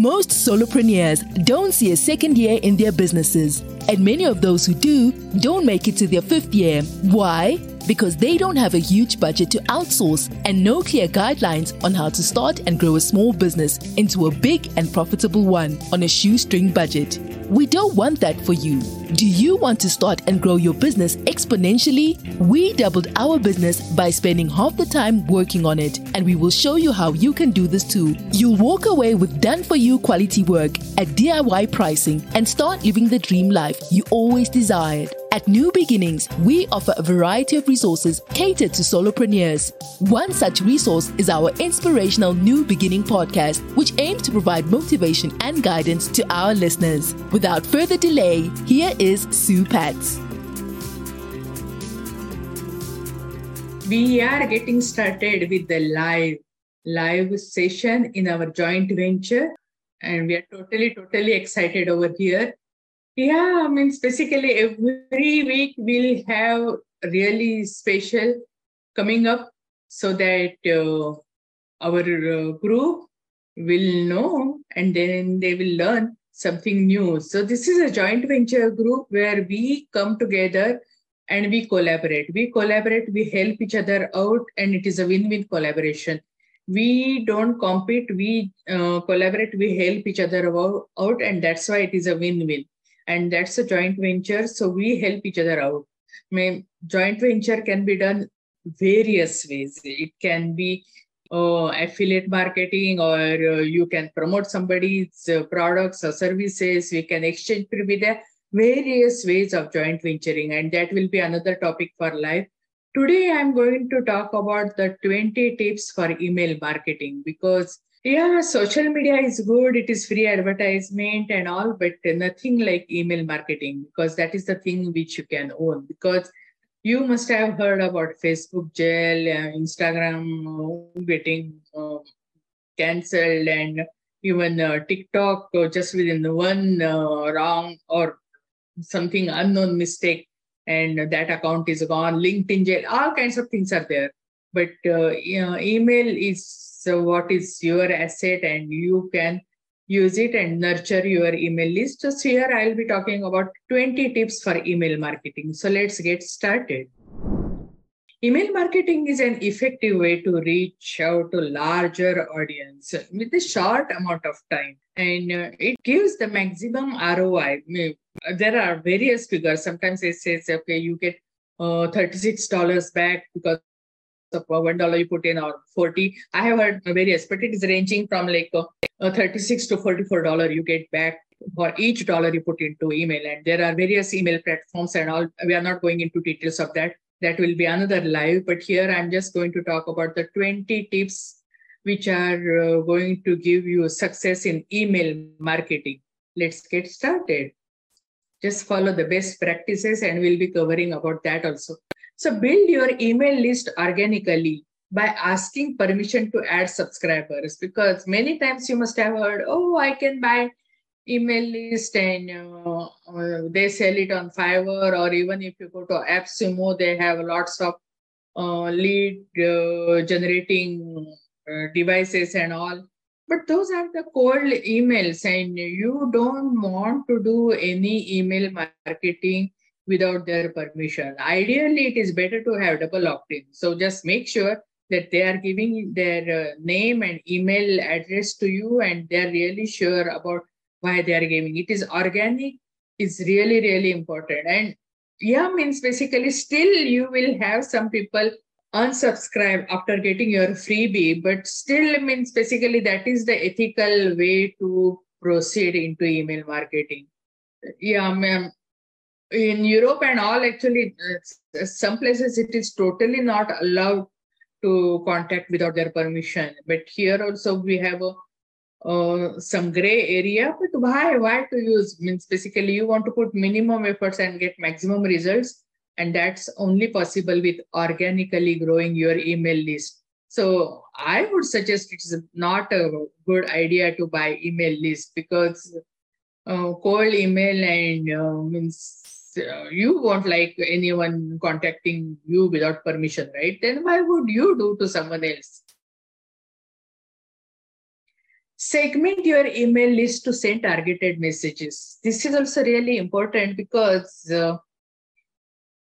Most solopreneurs don't see a second year in their businesses, and many of those who do don't make it to their fifth year. Why? Because they don't have a huge budget to outsource and no clear guidelines on how to start and grow a small business into a big and profitable one on a shoestring budget. We don't want that for you. Do you want to start and grow your business exponentially? We doubled our business by spending half the time working on it, and we will show you how you can do this too. You'll walk away with done for you quality work at DIY pricing and start living the dream life you always desired. At nuBeginnings, we offer a variety of resources catered to solopreneurs. One such resource is our inspirational nuBeginning podcast, which aims to provide motivation and guidance to our listeners. Without further delay, here is Sue Pats. We are getting started with the live live session in our joint venture and we are totally totally excited over here yeah, I mean, basically every week we'll have really special coming up so that uh, our uh, group will know and then they will learn something new. So this is a joint venture group where we come together and we collaborate. We collaborate, we help each other out, and it is a win-win collaboration. We don't compete, we uh, collaborate, we help each other out, and that's why it is a win-win and that's a joint venture. So we help each other out. I mean, joint venture can be done various ways. It can be uh, affiliate marketing, or uh, you can promote somebody's uh, products or services. We can exchange with various ways of joint venturing, and that will be another topic for life. Today, I'm going to talk about the 20 tips for email marketing because yeah, social media is good. It is free advertisement and all, but nothing like email marketing because that is the thing which you can own. Because you must have heard about Facebook jail, uh, Instagram uh, getting uh, cancelled, and even uh, TikTok uh, just within one wrong or something unknown mistake, and that account is gone. LinkedIn jail, all kinds of things are there. But you know, email is so what is your asset and you can use it and nurture your email list. So here I'll be talking about 20 tips for email marketing. So let's get started. Email marketing is an effective way to reach out to larger audience with a short amount of time and uh, it gives the maximum ROI. There are various figures. Sometimes it says, okay, you get uh, $36 back because of one dollar you put in or 40 i have heard various but it is ranging from like uh 36 to 44 dollar you get back for each dollar you put into email. And there are various email platforms and all we are not going into details of that. That will be another live but here i'm just going to talk about the 20 tips which are uh, going to give you success in email marketing. Let's get started. Just follow the best practices and we'll be covering about that also so build your email list organically by asking permission to add subscribers because many times you must have heard, oh, I can buy email list and uh, uh, they sell it on Fiverr or even if you go to AppSumo, they have lots of uh, lead uh, generating uh, devices and all. But those are the cold emails and you don't want to do any email marketing without their permission. Ideally, it is better to have double opt-in. So just make sure that they are giving their uh, name and email address to you and they're really sure about why they are giving. It is organic, is really, really important. And yeah, means basically still you will have some people unsubscribe after getting your freebie, but still means basically that is the ethical way to proceed into email marketing. Yeah, ma'am in Europe and all, actually, uh, some places it is totally not allowed to contact without their permission. But here also we have a, uh, some gray area. But why? Why to use? Means basically you want to put minimum efforts and get maximum results, and that's only possible with organically growing your email list. So I would suggest it's not a good idea to buy email list because uh, cold email and uh, means uh, you won't like anyone contacting you without permission, right? Then why would you do to someone else? segment your email list to send targeted messages. This is also really important because uh,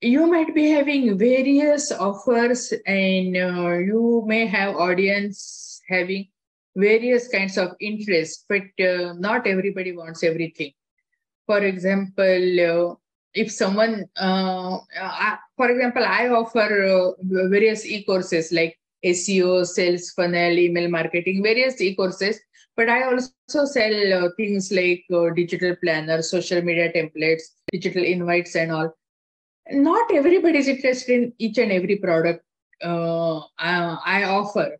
you might be having various offers and uh, you may have audience having various kinds of interest, but uh, not everybody wants everything. For example, uh, if someone, uh, I, for example, I offer uh, various e-courses like SEO, sales funnel, email marketing, various e-courses. But I also sell uh, things like uh, digital planner, social media templates, digital invites, and all. Not everybody is interested in each and every product uh, I, I offer.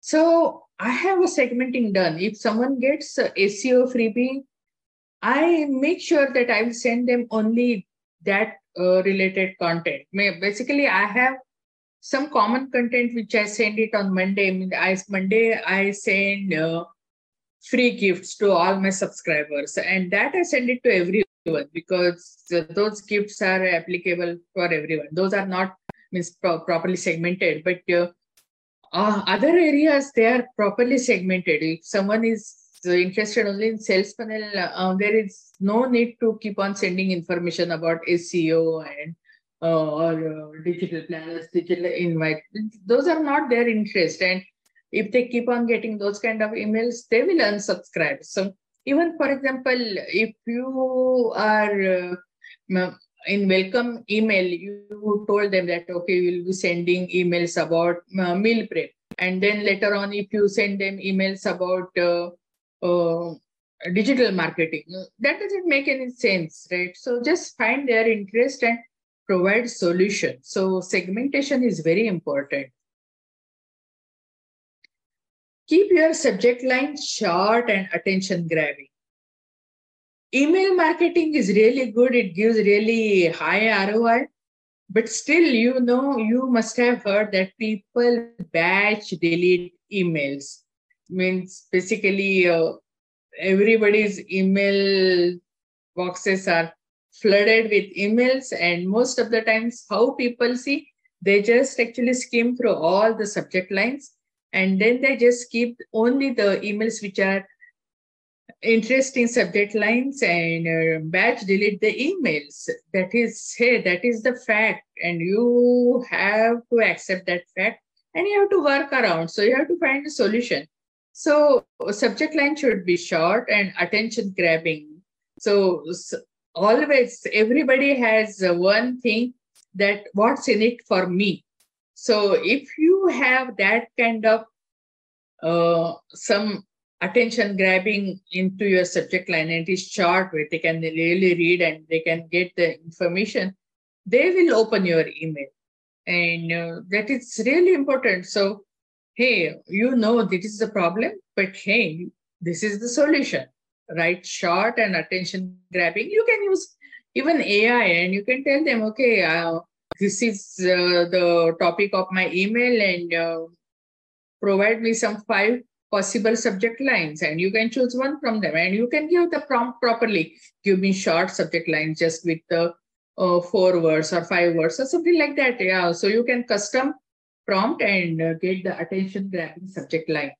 So I have a segmenting done. If someone gets SEO freebie, I make sure that I will send them only that uh, related content. Basically, I have some common content which I send it on Monday. I, Monday I send uh, free gifts to all my subscribers, and that I send it to everyone because those gifts are applicable for everyone. Those are not means pro- properly segmented, but uh, uh, other areas they are properly segmented. If someone is interested only in sales funnel, uh, there is no need to keep on sending information about SEO and uh, or uh, digital planners, digital invite. Those are not their interest. And if they keep on getting those kind of emails, they will unsubscribe. So even for example, if you are uh, in welcome email, you told them that, okay, we'll be sending emails about uh, meal prep. And then later on, if you send them emails about uh, uh, digital marketing, that doesn't make any sense, right? So just find their interest and provide solution. So segmentation is very important. Keep your subject line short and attention grabbing. Email marketing is really good. It gives really high ROI. But still, you know, you must have heard that people batch delete emails. Means basically uh, everybody's email boxes are flooded with emails and most of the times how people see they just actually skim through all the subject lines and then they just keep only the emails which are interesting subject lines and uh, batch delete the emails. That is hey that is the fact and you have to accept that fact and you have to work around. So you have to find a solution so subject line should be short and attention grabbing. So always everybody has one thing that what's in it for me. So if you have that kind of uh, some attention grabbing into your subject line and it is short where they can really read and they can get the information they will open your email. And uh, that is really important. So hey you know this is the problem but hey this is the solution write short and attention grabbing you can use even ai and you can tell them okay uh, this is uh, the topic of my email and uh, provide me some five possible subject lines and you can choose one from them and you can give the prompt properly. Give me short subject lines just with the uh, four words or five words or something like that yeah. So you can custom prompt and uh, get the attention grabbing subject line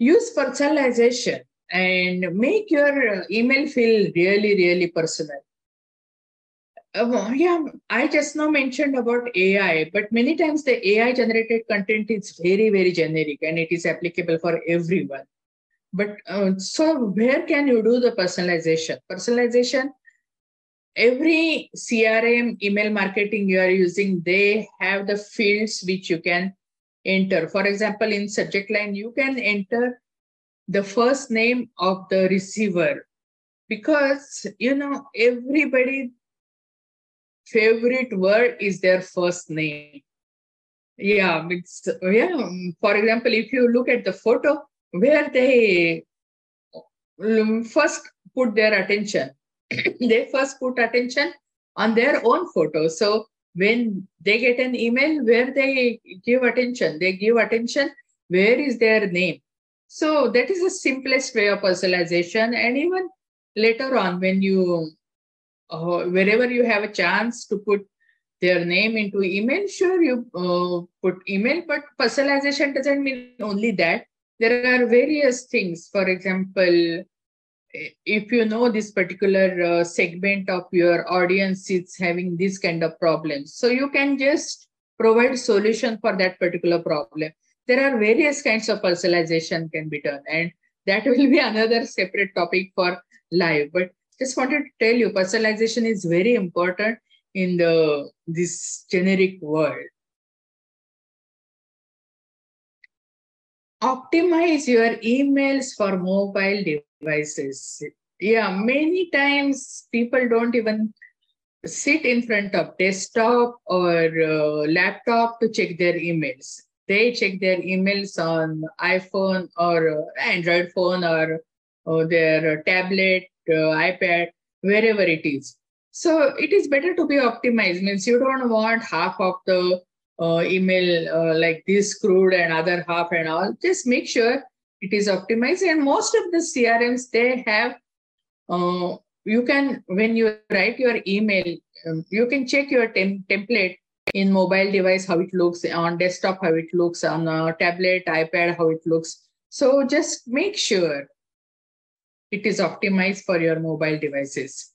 use personalization and make your email feel really, really personal. Uh, yeah, I just now mentioned about AI, but many times the AI generated content is very, very generic and it is applicable for everyone. But uh, so, where can you do the personalization? Personalization, every CRM email marketing you are using, they have the fields which you can enter. For example, in subject line, you can enter the first name of the receiver because, you know, everybody favorite word is their first name. Yeah, it's, yeah. For example, if you look at the photo where they um, first put their attention, they first put attention on their own photo. So when they get an email where they give attention? They give attention where is their name? So that is the simplest way of personalization. And even later on when you uh, wherever you have a chance to put their name into email sure you uh, put email. But personalization doesn't mean only that. There are various things. For example, if you know this particular uh, segment of your audience is having this kind of problems, so you can just provide solution for that particular problem. There are various kinds of personalization can be done, and that will be another separate topic for live. But just wanted to tell you, personalization is very important in the this generic world. Optimize your emails for mobile devices. Yeah, many times people don't even sit in front of desktop or uh, laptop to check their emails. They check their emails on iPhone or uh, Android phone or, or their tablet, uh, iPad, wherever it is. So it is better to be optimized. Means you don't want half of the uh, email uh, like this screwed and other half and all. Just make sure it is optimized. And most of the CRMs they have. Uh, you can when you write your email, um, you can check your tem- template in mobile device how it looks on desktop how it looks on a tablet ipad how it looks so just make sure it is optimized for your mobile devices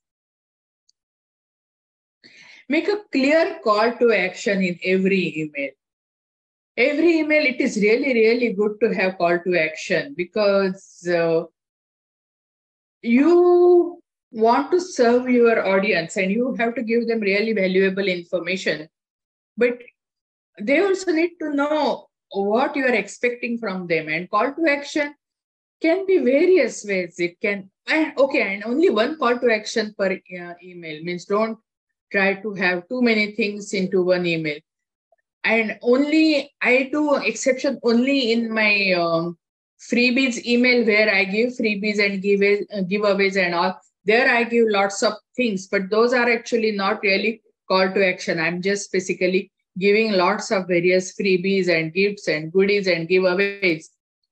Make a clear call to action in every email. Every email, it is really, really good to have call to action because uh, you want to serve your audience and you have to give them really valuable information. But they also need to know what you are expecting from them. And call to action can be various ways. It can, okay, and only one call to action per uh, email means don't try to have too many things into one email. And only I do exception only in my um, freebies email where I give freebies and give uh, giveaways and all. There I give lots of things, but those are actually not really call to action. I'm just basically giving lots of various freebies and gifts and goodies and giveaways.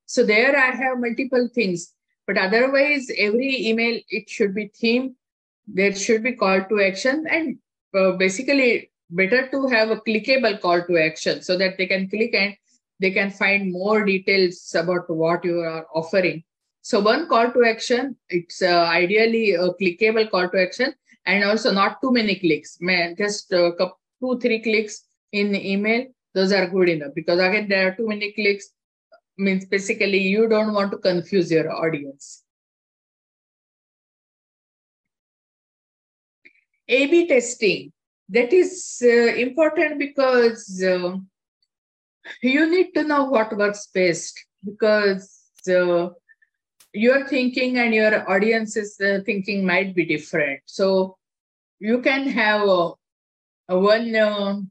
So there I have multiple things. But otherwise, every email, it should be theme. There should be call to action. And uh, basically better to have a clickable call to action so that they can click and they can find more details about what you are offering. So one call to action, it's uh, ideally a clickable call to action and also not too many clicks. Man, just a two, three clicks in email, those are good enough because again, there are too many clicks means basically you don't want to confuse your audience. A-B testing. That is uh, important because uh, you need to know what works best because uh, your thinking and your audience's uh, thinking might be different. So you can have one uh,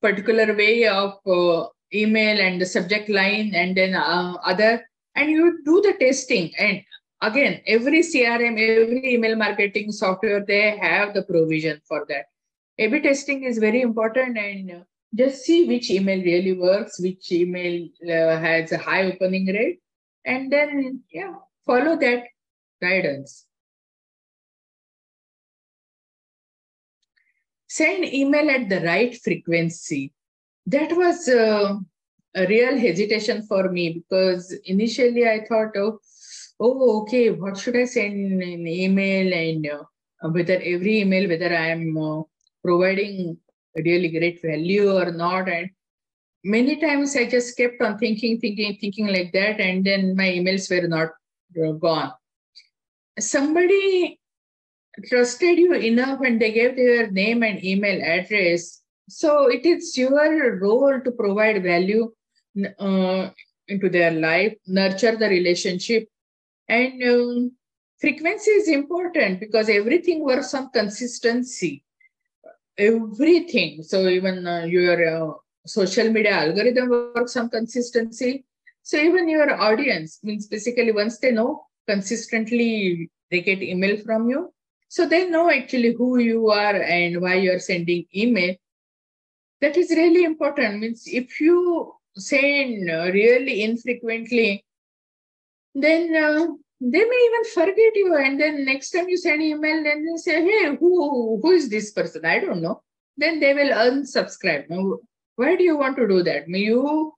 particular way of uh, email and the subject line and then other and you do the testing and again every crm every email marketing software they have the provision for that. A b testing is very important and just see which email really works which email uh, has a high opening rate and then yeah follow that guidance. Send email at the right frequency. That was uh, a real hesitation for me because initially i thought oh oh, okay, what should I send an email and uh, whether every email, whether I am uh, providing really great value or not. And many times I just kept on thinking, thinking, thinking like that, and then my emails were not uh, gone. Somebody trusted you enough and they gave their name and email address. So it is your role to provide value uh, into their life, nurture the relationship, and um, frequency is important because everything works on consistency. Everything. So even uh, your uh, social media algorithm works on consistency. So even your audience means basically once they know consistently they get email from you. So they know actually who you are and why you're sending email. That is really important. Means if you send really infrequently, then uh, they may even forget you and then next time you send email then they say hey who who is this person i don't know then they will unsubscribe why do you want to do that you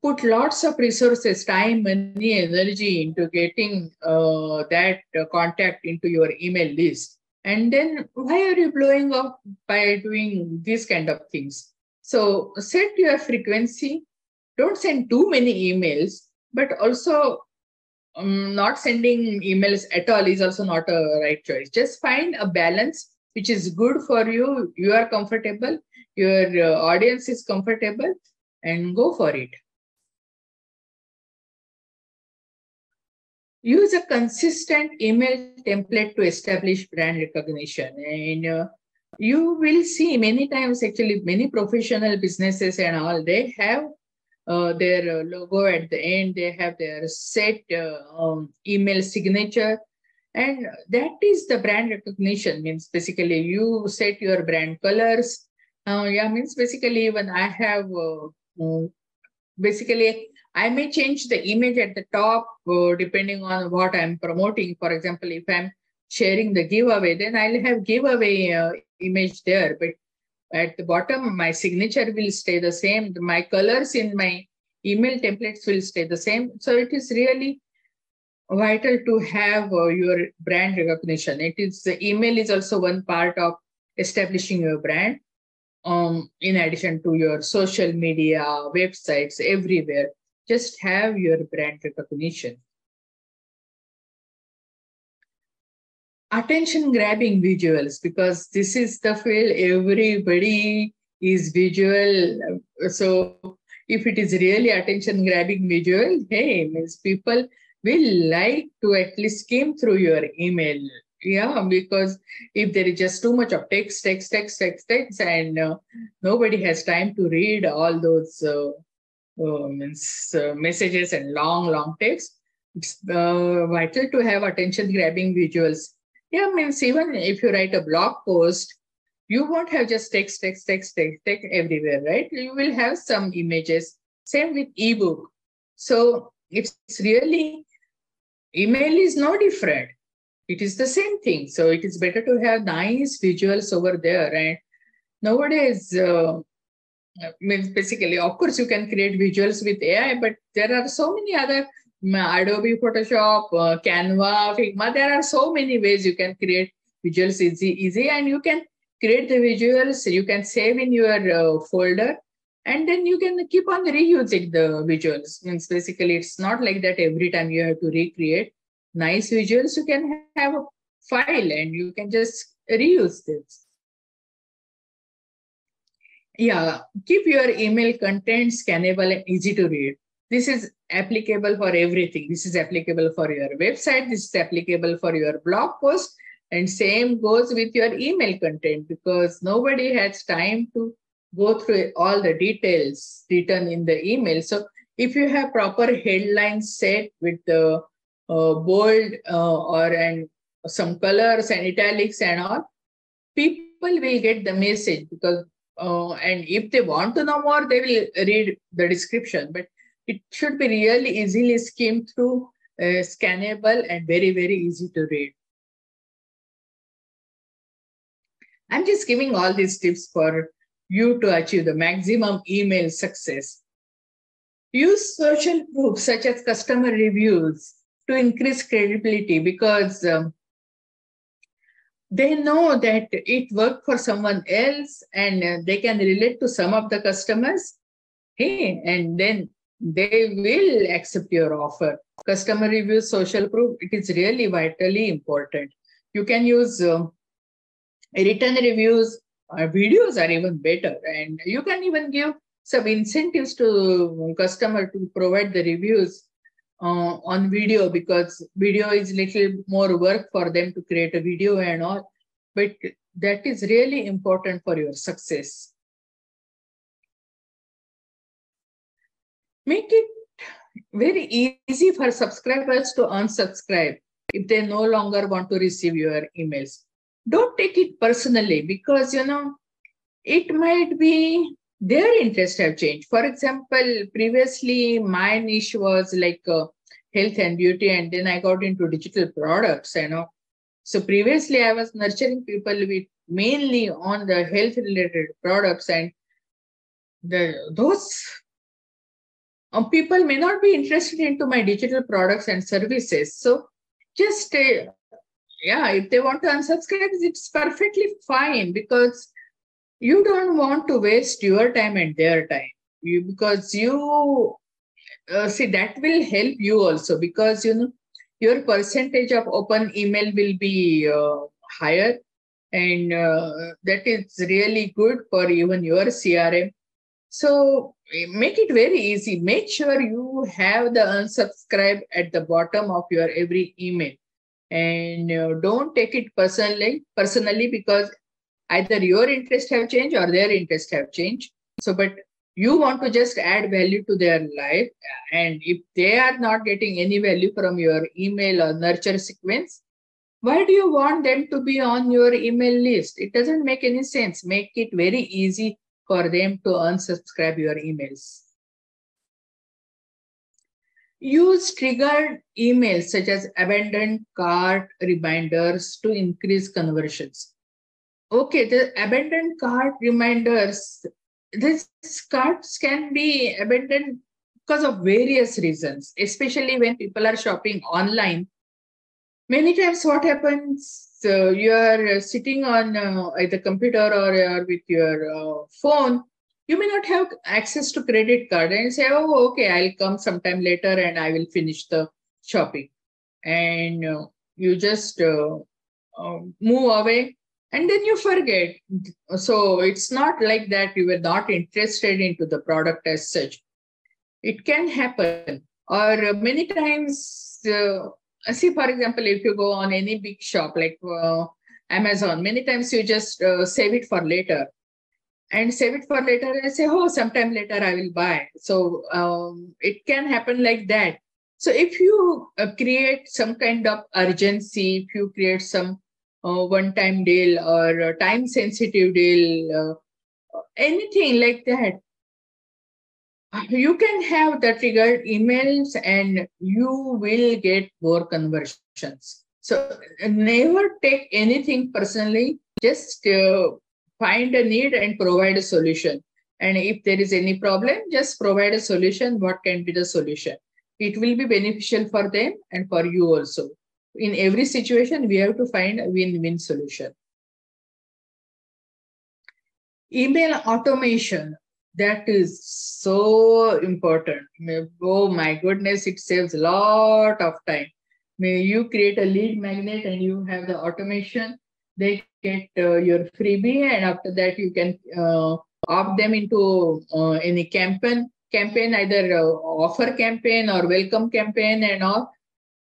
put lots of resources, time, money, energy into getting uh, that uh, contact into your email list. And then why are you blowing up by doing these kind of things? So set your frequency. Don't send too many emails, but also um, not sending emails at all is also not a right choice. Just find a balance which is good for you. You are comfortable, your uh, audience is comfortable, and go for it. Use a consistent email template to establish brand recognition. And uh, you will see many times, actually, many professional businesses and all, they have uh, their uh, logo at the end, they have their set uh, um, email signature. And that is the brand recognition, means basically you set your brand colors. Yeah, means basically when I have uh, basically I may change the image at the top depending on what I'm promoting. For example, if I'm sharing the giveaway, then I'll have giveaway uh, image there. But at the bottom, my signature will stay the same. My colors in my email templates will stay the same. So it is really vital to have uh, your brand recognition. It is the email is also one part of establishing your brand. Um, in addition to your social media, websites, everywhere just have your brand recognition. Attention grabbing visuals, because this is the field everybody is visual. So if it is really attention grabbing visual, hey, means people will like to at least skim through your email. Yeah, because if there is just too much of text, text, text, text, text, and uh, nobody has time to read all those uh, uh, means, uh, messages and long, long text. It's uh, vital to have attention grabbing visuals. Yeah, means even if you write a blog post, you won't have just text, text, text, text, text everywhere, right? You will have some images. Same with ebook. So it's really, email is no different. It is the same thing. So it is better to have nice visuals over there. And nowadays, uh, means basically, of course, you can create visuals with AI, but there are so many other Adobe Photoshop, uh, Canva, Figma. There are so many ways you can create visuals easy, easy, and you can create the visuals. You can save in your uh, folder, and then you can keep on reusing the visuals. Means basically, it's not like that every time you have to recreate nice visuals. You can have a file and you can just reuse this. Yeah, keep your email content scannable and easy to read. This is applicable for everything. This is applicable for your website. This is applicable for your blog post. And same goes with your email content because nobody has time to go through all the details written in the email. So if you have proper headlines set with the uh, bold uh, or and some colors and italics and all, people will get the message because uh, and if they want to know more, they will read the description. But it should be really easily skimmed through, uh, scannable, and very, very easy to read. I'm just giving all these tips for you to achieve the maximum email success. Use social proof such as customer reviews to increase credibility because um, they know that it worked for someone else and uh, they can relate to some of the customers hey and then they will accept your offer. Customer reviews social proof it is really vitally important. You can use uh, written reviews uh, videos are even better. And you can even give some incentives to customer to provide the reviews uh, on video because video is little more work for them to create a video and all. But that is really important for your success make it very easy for subscribers to unsubscribe if they no longer want to receive your emails don't take it personally because you know it might be their interest have changed. For example, previously my niche was like uh, health and beauty, and then I got into digital products. You know, so previously I was nurturing people with mainly on the health related products, and the those um, people may not be interested into my digital products and services. So just uh, yeah, if they want to unsubscribe, it's perfectly fine because you don't want to waste your time and their time. You because you uh, see that will help you also because you know your percentage of open email will be uh, higher and uh, that is really good for even your crm so make it very easy. Make sure you have the unsubscribe at the bottom of your every email. And uh, don't take it personally personally because either your interest have changed or their interest have changed. So but you want to just add value to their life and if they are not getting any value from your email or nurture sequence why do you want them to be on your email list? It doesn't make any sense. Make it very easy for them to unsubscribe your emails use triggered emails such as abandoned cart reminders to increase conversions okay the abandoned cart reminders these carts can be abandoned because of various reasons, especially when people are shopping online. Many times, what happens? Uh, you are sitting on uh, either computer or, or with your uh, phone. You may not have access to credit card and say, "Oh, okay, I'll come sometime later and I will finish the shopping." And uh, you just uh, uh, move away and then you forget so it's not like that you were not interested into the product as such it can happen or many times uh, see for example if you go on any big shop like uh, amazon many times you just uh, save it for later and save it for later and say oh sometime later i will buy so um, it can happen like that so if you uh, create some kind of urgency if you create some uh, one time deal or time sensitive deal, uh, anything like that. You can have the triggered emails and you will get more conversions. So never take anything personally, just uh, find a need and provide a solution. And if there is any problem, just provide a solution. What can be the solution? It will be beneficial for them and for you also in every situation, we have to find a win-win solution. Email automation, that is so important. Oh my goodness, it saves a lot of time. May you create a lead magnet and you have the automation. They get uh, your freebie, and after that, you can uh, opt them into uh, any campaign, campaign either uh, offer campaign or welcome campaign, and all.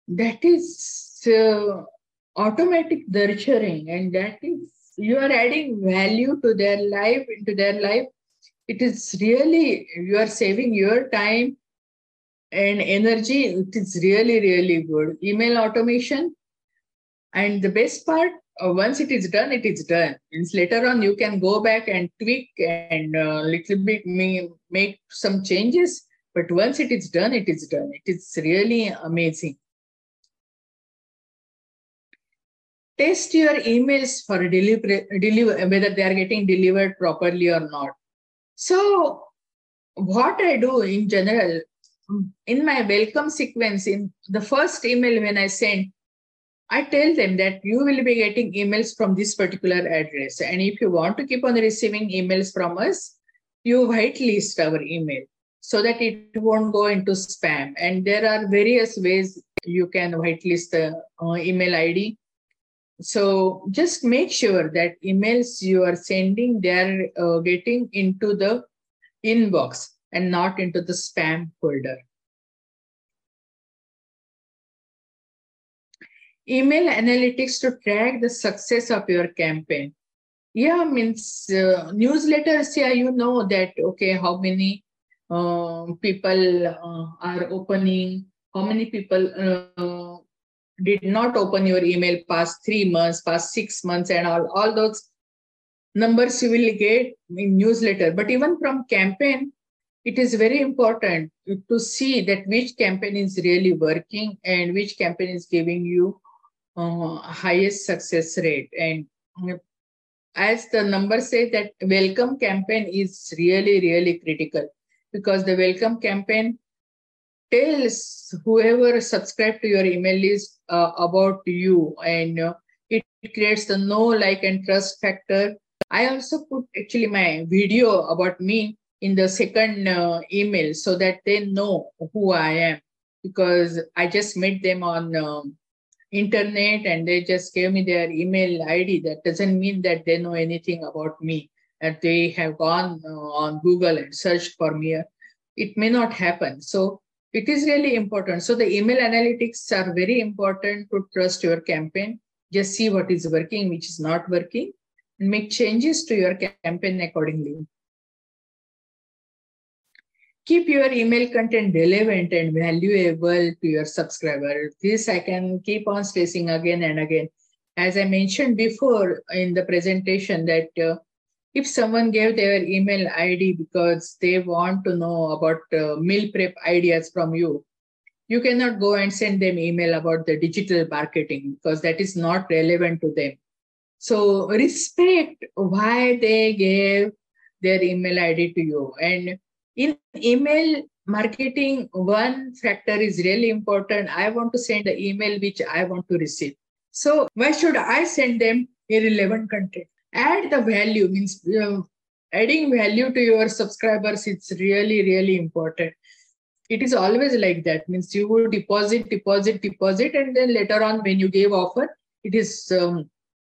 That is uh, automatic nurturing and that is you are adding value to their life into their life it is really you are saving your time and energy. It is really really good. Email automation. And the best part uh, once it is done it is done. Means later on you can go back and tweak and uh, little bit make some changes. But once it is done it is done. It is really amazing. Test your emails for deliver, deliver whether they are getting delivered properly or not. So what I do in general, in my welcome sequence, in the first email when I send, I tell them that you will be getting emails from this particular address. And if you want to keep on receiving emails from us, you whitelist our email so that it won't go into spam. And there are various ways you can whitelist the uh, email ID so just make sure that emails you are sending they're uh, getting into the inbox and not into the spam folder. Email analytics to track the success of your campaign. Yeah means uh, newsletters yeah you know that okay how many uh, people are opening how many people uh, did not open your email past three months, past six months, and all, all those numbers you will get in newsletter. But even from campaign, it is very important to see that which campaign is really working and which campaign is giving you uh, highest success rate. And as the numbers say that welcome campaign is really, really critical because the welcome campaign tells whoever subscribed to your email list uh, about you and uh, it creates the know like and trust factor. I also put actually my video about me in the second uh, email so that they know who i am because i just met them on um, internet and they just gave me their email id that doesn't mean that they know anything about me that they have gone uh, on google and searched for me. It may not happen. So it is really important so the email analytics are very important to trust your campaign just see what is working which is not working and make changes to your campaign accordingly keep your email content relevant and valuable to your subscriber. This I can keep on stressing again and again. As I mentioned before in the presentation that uh, if someone gave their email ID because they want to know about uh, meal prep ideas from you, you cannot go and send them email about the digital marketing because that is not relevant to them. So respect why they gave their email ID to you and in email marketing, one factor is really important. I want to send the email which I want to receive. So why should I send them irrelevant content? Add the value means know, adding value to your subscribers. It's really really important. It is always like that. Means you will deposit, deposit, deposit, and then later on when you give offer, it is um,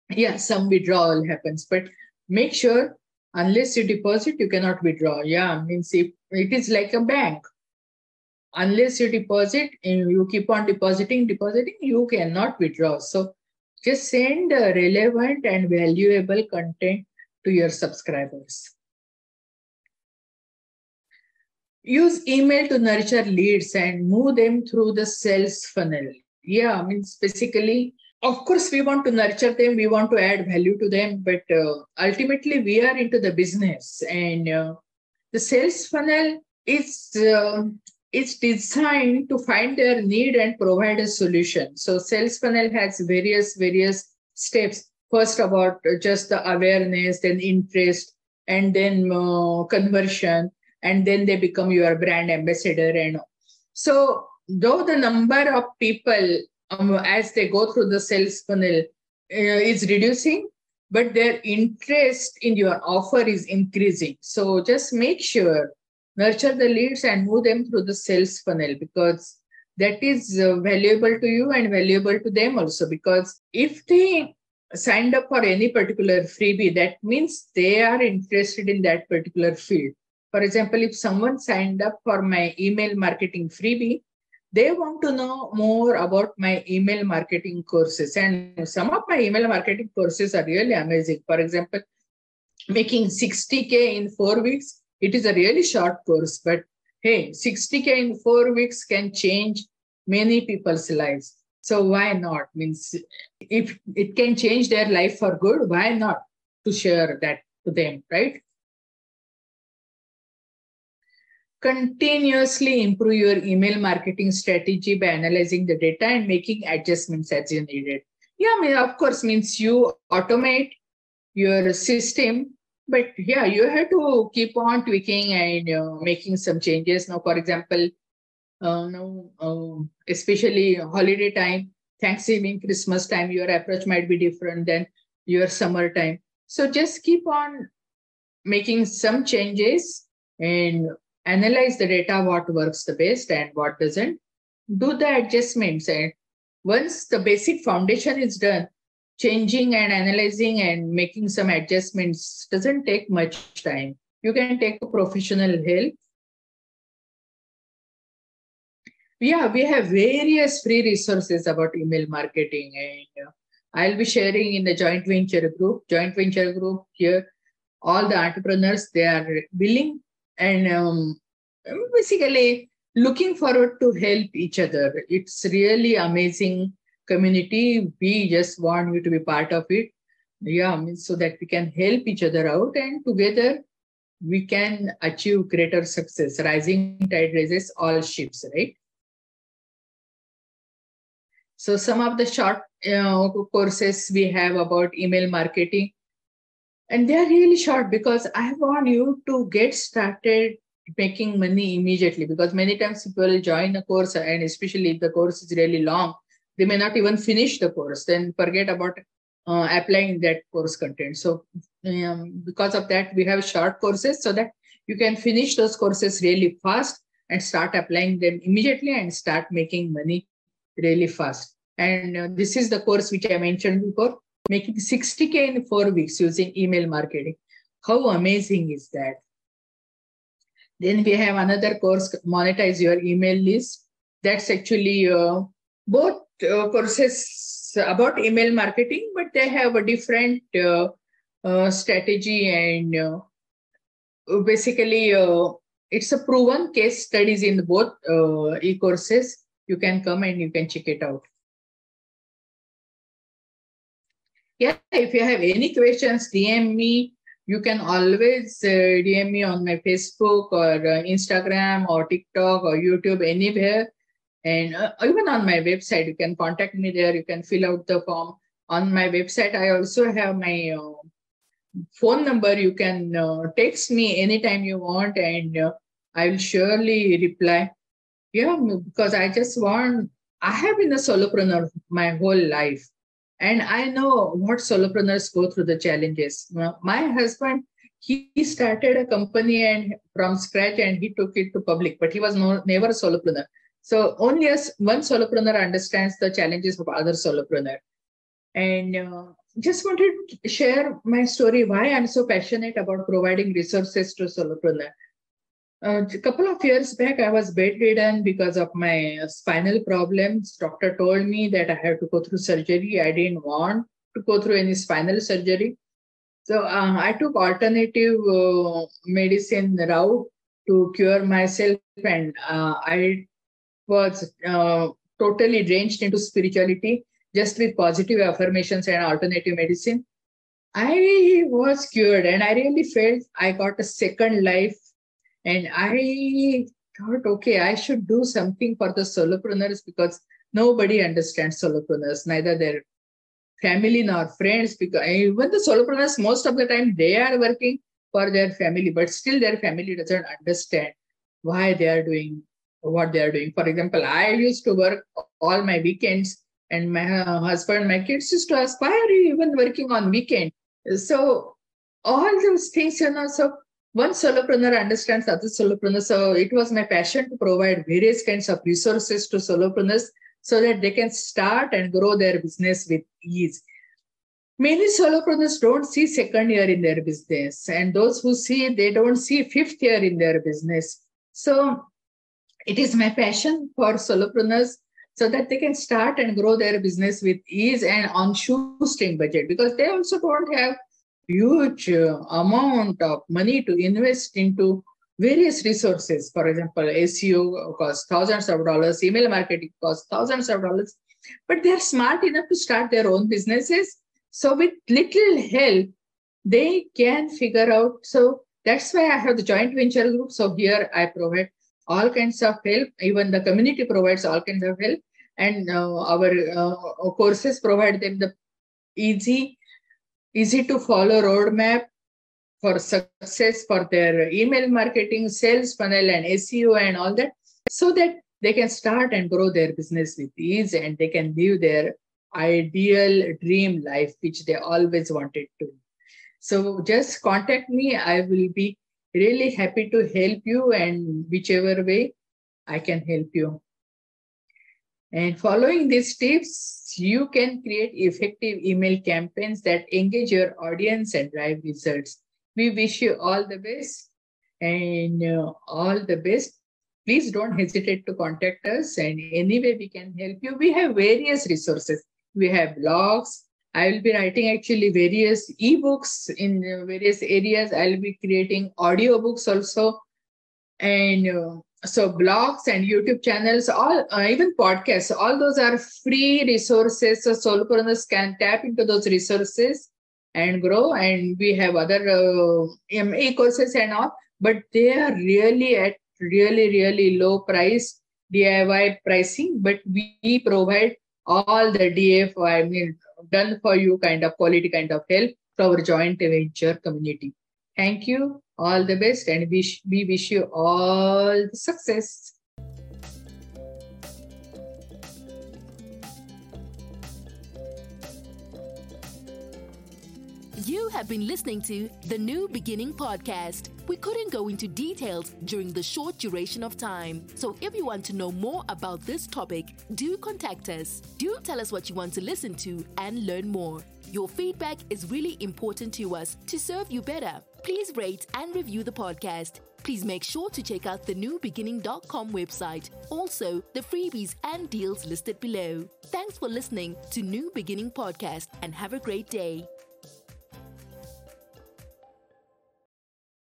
yeah some withdrawal happens. But make sure unless you deposit you cannot withdraw yeah means if it is like a bank unless you deposit and you keep on depositing depositing you cannot withdraw so just send relevant and valuable content to your subscribers. Use email to nurture leads and move them through the sales funnel. Yeah i mean basically of course we want to nurture them we want to add value to them but uh, ultimately we are into the business and uh, the sales funnel is uh, it's designed to find their need and provide a solution. So sales funnel has various various steps. First about just the awareness then interest and then uh, conversion and then they become your brand ambassador and so though the number of people um, as they go through the sales funnel uh, is reducing but their interest in your offer is increasing. So just make sure nurture the leads and move them through the sales funnel because that is uh, valuable to you and valuable to them also because if they signed up for any particular freebie that means they are interested in that particular field. For example if someone signed up for my email marketing freebie they want to know more about my email marketing courses. And some of my email marketing courses are really amazing. For example making 60k in 4 weeks it is a really short course but hey 60k in 4 weeks can change many people's lives. So why not? Means if it can change their life for good why not to share that to them right? Continuously improve your email marketing strategy by analyzing the data and making adjustments as you need it. Yeah, I mean, of course, means you automate your system, but yeah, you have to keep on tweaking and uh, making some changes. Now, for example, uh, no, uh, especially holiday time, Thanksgiving, Christmas time, your approach might be different than your summer time. So just keep on making some changes and analyze the data, what works the best and what doesn't, do the adjustments. And once the basic foundation is done, changing and analyzing and making some adjustments doesn't take much time. You can take professional help. Yeah, we have various free resources about email marketing and uh, I'll be sharing in the joint venture group. Joint venture group here, all the entrepreneurs, they are willing and um, basically looking forward to help each other. It's really amazing community. We just want you to be part of it. Yeah, I mean, so that we can help each other out and together we can achieve greater success. Rising tide raises all ships, right? So some of the short uh, courses we have about email marketing and they are really short because I want you to get started making money immediately because many times people join a course and especially if the course is really long, they may not even finish the course, then forget about uh, applying that course content. So um, because of that, we have short courses so that you can finish those courses really fast and start applying them immediately and start making money really fast. And uh, this is the course which I mentioned before, making 60K in four weeks using email marketing. How amazing is that? Then we have another course, monetize your email list. That's actually uh, both courses about email marketing, but they have a different uh, uh strategy and uh, basically uh, it's a proven case studies in both e-courses. You can come and you can check it out. Yeah, if you have any questions, DM me you can always uh, DM me on my Facebook or uh, Instagram or TikTok or YouTube, anywhere. And uh, even on my website, you can contact me there. You can fill out the form. On my website, I also have my uh, phone number. You can uh, text me anytime you want, and uh, I will surely reply. Yeah, because I just want, I have been a solopreneur my whole life. And I know what solopreneurs go through the challenges. My husband, he started a company and from scratch and he took it to public, but he was no, never a solopreneur. So only as one solopreneur understands the challenges of other solopreneur. And uh, just wanted to share my story, why I'm so passionate about providing resources to solopreneur. Uh, a couple of years back, I was bedridden because of my spinal problems. Doctor told me that I had to go through surgery. I didn't want to go through any spinal surgery. So uh, I took alternative uh, medicine route to cure myself, and uh, I was uh, totally drenched into spirituality just with positive affirmations and alternative medicine. I was cured, and I really felt I got a second life and I thought, okay, I should do something for the solopreneurs because nobody understands solopreneurs, neither their family nor friends. Because even the solopreneurs, most of the time, they are working for their family, but still their family doesn't understand why they are doing what they are doing. For example, I used to work all my weekends, and my husband, my kids used to ask, "Why are you even working on weekend?" So all those things, you know. So one solopreneur understands other solopreneurs. So it was my passion to provide various kinds of resources to solopreneurs so that they can start and grow their business with ease. Many solopreneurs don't see second year in their business, and those who see, they don't see fifth year in their business. So it is my passion for solopreneurs so that they can start and grow their business with ease and on shoestring budget because they also don't have huge uh, amount of money to invest into various resources. For example, SEO costs thousands of dollars, email marketing costs thousands of dollars, but they're smart enough to start their own businesses. So with little help, they can figure out. So that's why I have the joint venture group. So here I provide all kinds of help. Even the community provides all kinds of help. And uh, our uh, courses provide them the easy easy to follow roadmap for success for their email marketing, sales funnel, and SEO and all that, so that they can start and grow their business with ease and they can live their ideal dream life, which they always wanted to. So just contact me. I will be really happy to help you, and whichever way I can help you. And following these tips, you can create effective email campaigns that engage your audience and drive results. We wish you all the best and uh, all the best. Please don't hesitate to contact us and any way we can help you. We have various resources. We have blogs. I will be writing actually various ebooks in various areas. I'll be creating audiobooks also. And uh, so blogs and youtube channels all uh, even podcasts all those are free resources so solopreneurs can tap into those resources and grow and we have other uh, ma courses and all but they are really at really really low price diy pricing but we provide all the df i mean done for you kind of quality kind of help to our joint venture community thank you all the best and we, we wish you all the success. You have been listening to the nuBeginning podcast. We couldn't go into details during the short duration of time. So if you want to know more about this topic, do contact us. Do tell us what you want to listen to and learn more. Your feedback is really important to us to serve you better. Please rate and review the podcast. Please make sure to check out the nuBeginning.com website. Also, the freebies and deals listed below. Thanks for listening to nuBeginning Podcast and have a great day.